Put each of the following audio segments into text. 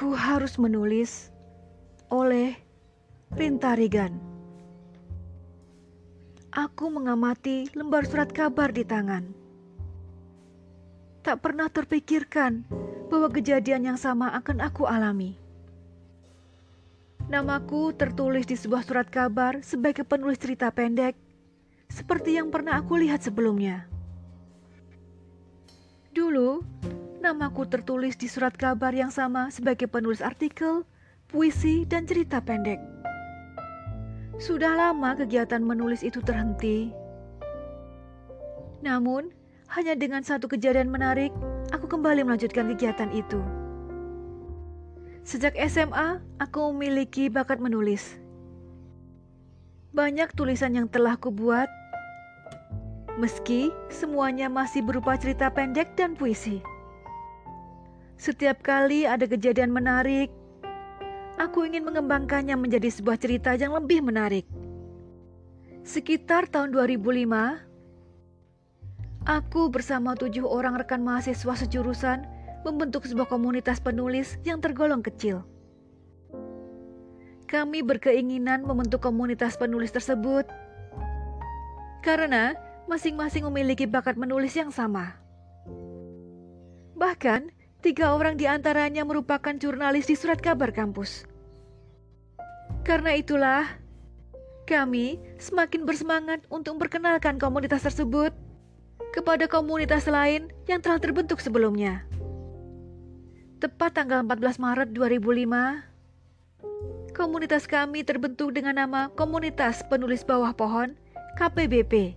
Aku harus menulis oleh Rintarigan. Aku mengamati lembar surat kabar di tangan. Tak pernah terpikirkan bahwa kejadian yang sama akan aku alami. Namaku tertulis di sebuah surat kabar sebagai penulis cerita pendek, seperti yang pernah aku lihat sebelumnya. Dulu, namaku tertulis di surat kabar yang sama sebagai penulis artikel, puisi, dan cerita pendek. Sudah lama kegiatan menulis itu terhenti. Namun, hanya dengan satu kejadian menarik, aku kembali melanjutkan kegiatan itu. Sejak SMA, aku memiliki bakat menulis. Banyak tulisan yang telah kubuat, meski semuanya masih berupa cerita pendek dan puisi. Setiap kali ada kejadian menarik, aku ingin mengembangkannya menjadi sebuah cerita yang lebih menarik. Sekitar tahun 2005, aku bersama tujuh orang rekan mahasiswa sejurusan membentuk sebuah komunitas penulis yang tergolong kecil. Kami berkeinginan membentuk komunitas penulis tersebut karena masing-masing memiliki bakat menulis yang sama. Bahkan, tiga orang di antaranya merupakan jurnalis di surat kabar kampus. Karena itulah, kami semakin bersemangat untuk memperkenalkan komunitas tersebut kepada komunitas lain yang telah terbentuk sebelumnya. Tepat tanggal 14 Maret 2005, komunitas kami terbentuk dengan nama Komunitas Penulis Bawah Pohon KPBP.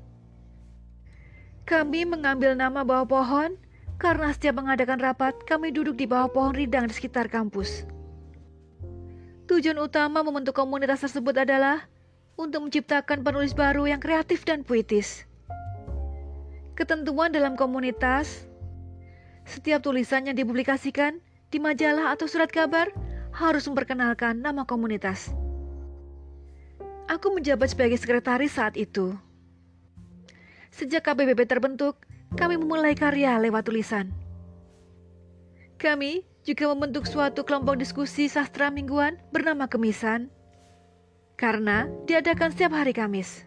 Kami mengambil nama bawah pohon karena setiap mengadakan rapat, kami duduk di bawah pohon ridang di sekitar kampus. Tujuan utama membentuk komunitas tersebut adalah untuk menciptakan penulis baru yang kreatif dan puitis. Ketentuan dalam komunitas, setiap tulisan yang dipublikasikan di majalah atau surat kabar harus memperkenalkan nama komunitas. Aku menjabat sebagai sekretaris saat itu. Sejak KPBB terbentuk, kami memulai karya lewat tulisan. Kami juga membentuk suatu kelompok diskusi sastra mingguan bernama Kemisan karena diadakan setiap hari Kamis.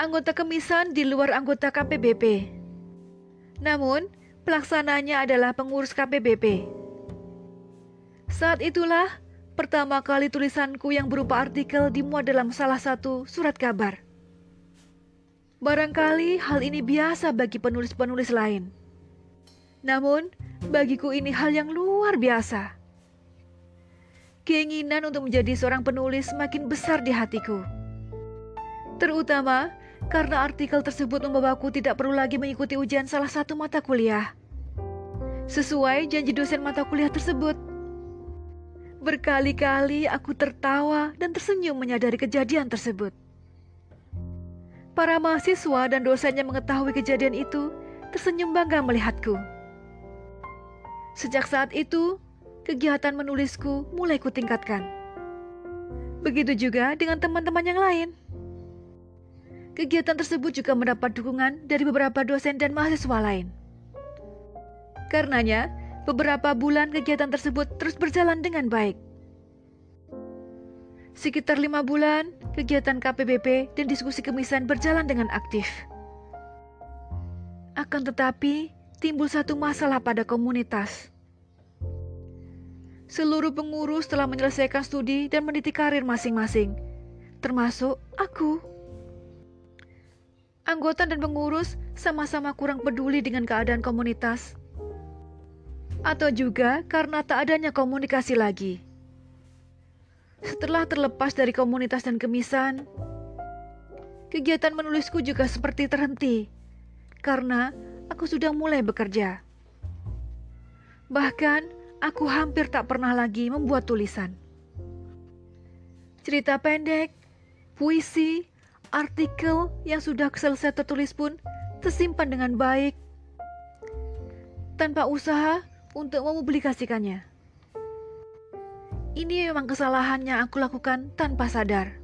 Anggota Kemisan di luar anggota KPBP. Namun, pelaksananya adalah pengurus KPBP. Saat itulah pertama kali tulisanku yang berupa artikel dimuat dalam salah satu surat kabar. Barangkali hal ini biasa bagi penulis-penulis lain. Namun, bagiku ini hal yang luar biasa. Keinginan untuk menjadi seorang penulis semakin besar di hatiku. Terutama karena artikel tersebut membawaku tidak perlu lagi mengikuti ujian salah satu mata kuliah. Sesuai janji dosen mata kuliah tersebut. Berkali-kali aku tertawa dan tersenyum menyadari kejadian tersebut. Para mahasiswa dan dosennya mengetahui kejadian itu, tersenyum bangga melihatku. Sejak saat itu, kegiatan menulisku mulai kutingkatkan. Begitu juga dengan teman-teman yang lain. Kegiatan tersebut juga mendapat dukungan dari beberapa dosen dan mahasiswa lain. Karenanya, Beberapa bulan kegiatan tersebut terus berjalan dengan baik. Sekitar lima bulan, kegiatan KPBP dan diskusi kemisan berjalan dengan aktif. Akan tetapi, timbul satu masalah pada komunitas. Seluruh pengurus telah menyelesaikan studi dan meniti karir masing-masing, termasuk aku. Anggota dan pengurus sama-sama kurang peduli dengan keadaan komunitas atau juga karena tak adanya komunikasi lagi. Setelah terlepas dari komunitas dan kemisan, kegiatan menulisku juga seperti terhenti karena aku sudah mulai bekerja. Bahkan, aku hampir tak pernah lagi membuat tulisan. Cerita pendek, puisi, artikel yang sudah selesai tertulis pun tersimpan dengan baik. Tanpa usaha, untuk mempublikasikannya. Ini memang kesalahan yang aku lakukan tanpa sadar.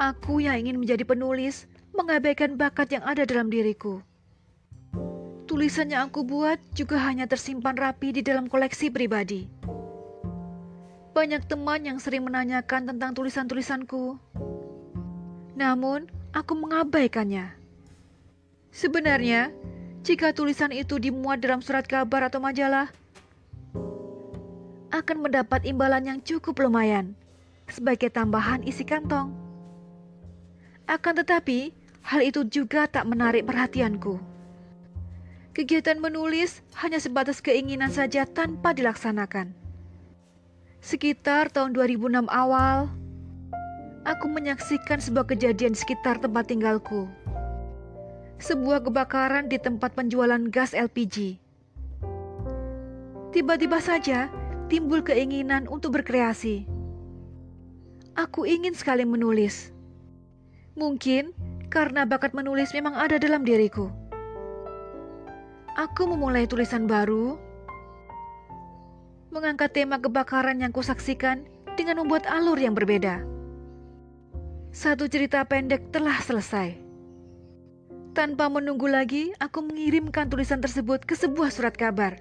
Aku yang ingin menjadi penulis mengabaikan bakat yang ada dalam diriku. Tulisan yang aku buat juga hanya tersimpan rapi di dalam koleksi pribadi. Banyak teman yang sering menanyakan tentang tulisan-tulisanku. Namun, aku mengabaikannya. Sebenarnya, jika tulisan itu dimuat dalam surat kabar atau majalah, akan mendapat imbalan yang cukup lumayan sebagai tambahan isi kantong. Akan tetapi, hal itu juga tak menarik perhatianku. Kegiatan menulis hanya sebatas keinginan saja tanpa dilaksanakan. Sekitar tahun 2006 awal, aku menyaksikan sebuah kejadian di sekitar tempat tinggalku. Sebuah kebakaran di tempat penjualan gas LPG. Tiba-tiba saja timbul keinginan untuk berkreasi. Aku ingin sekali menulis. Mungkin karena bakat menulis memang ada dalam diriku. Aku memulai tulisan baru mengangkat tema kebakaran yang kusaksikan dengan membuat alur yang berbeda. Satu cerita pendek telah selesai. Tanpa menunggu lagi, aku mengirimkan tulisan tersebut ke sebuah surat kabar.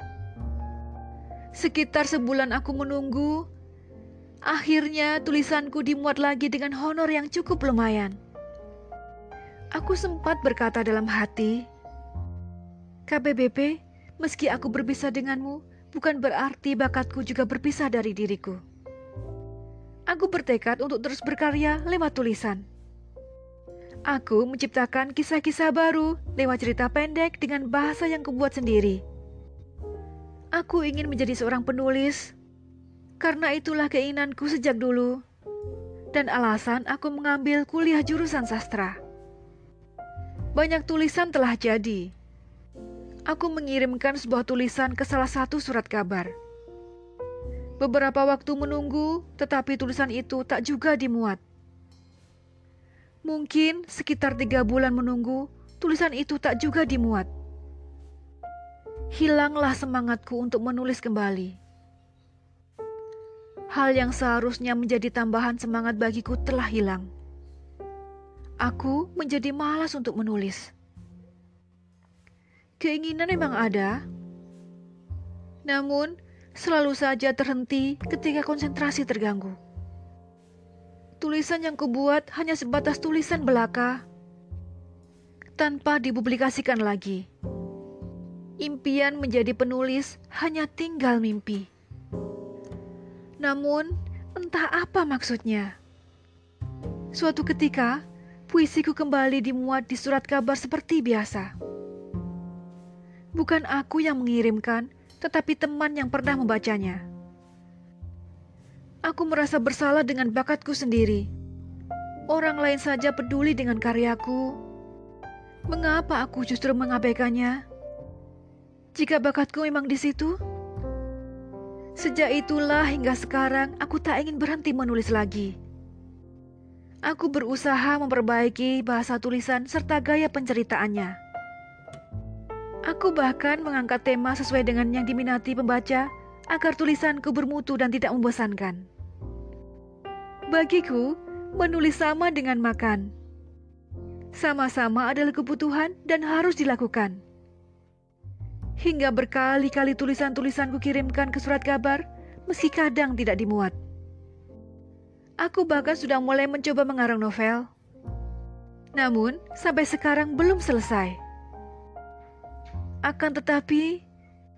Sekitar sebulan aku menunggu, akhirnya tulisanku dimuat lagi dengan honor yang cukup lumayan. Aku sempat berkata dalam hati, KBBP, meski aku berpisah denganmu, bukan berarti bakatku juga berpisah dari diriku. Aku bertekad untuk terus berkarya lewat tulisan. Aku menciptakan kisah-kisah baru lewat cerita pendek dengan bahasa yang kubuat sendiri. Aku ingin menjadi seorang penulis, karena itulah keinginanku sejak dulu, dan alasan aku mengambil kuliah jurusan sastra. Banyak tulisan telah jadi, aku mengirimkan sebuah tulisan ke salah satu surat kabar. Beberapa waktu menunggu, tetapi tulisan itu tak juga dimuat. Mungkin sekitar tiga bulan menunggu, tulisan itu tak juga dimuat. Hilanglah semangatku untuk menulis kembali. Hal yang seharusnya menjadi tambahan semangat bagiku telah hilang. Aku menjadi malas untuk menulis. Keinginan memang ada, namun selalu saja terhenti ketika konsentrasi terganggu. Tulisan yang kubuat hanya sebatas tulisan belaka tanpa dipublikasikan lagi. Impian menjadi penulis hanya tinggal mimpi. Namun, entah apa maksudnya. Suatu ketika, puisiku kembali dimuat di surat kabar seperti biasa. Bukan aku yang mengirimkan, tetapi teman yang pernah membacanya. Aku merasa bersalah dengan bakatku sendiri. Orang lain saja peduli dengan karyaku. Mengapa aku justru mengabaikannya? Jika bakatku memang di situ, sejak itulah hingga sekarang aku tak ingin berhenti menulis lagi. Aku berusaha memperbaiki bahasa tulisan serta gaya penceritaannya. Aku bahkan mengangkat tema sesuai dengan yang diminati pembaca agar tulisanku bermutu dan tidak membosankan. Bagiku, menulis sama dengan makan. Sama-sama adalah kebutuhan dan harus dilakukan. Hingga berkali-kali tulisan-tulisanku kirimkan ke surat kabar, meski kadang tidak dimuat. Aku bahkan sudah mulai mencoba mengarang novel. Namun, sampai sekarang belum selesai. Akan tetapi,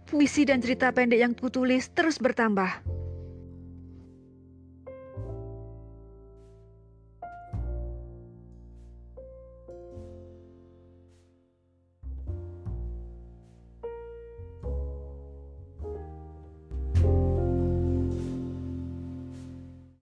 puisi dan cerita pendek yang kutulis terus bertambah.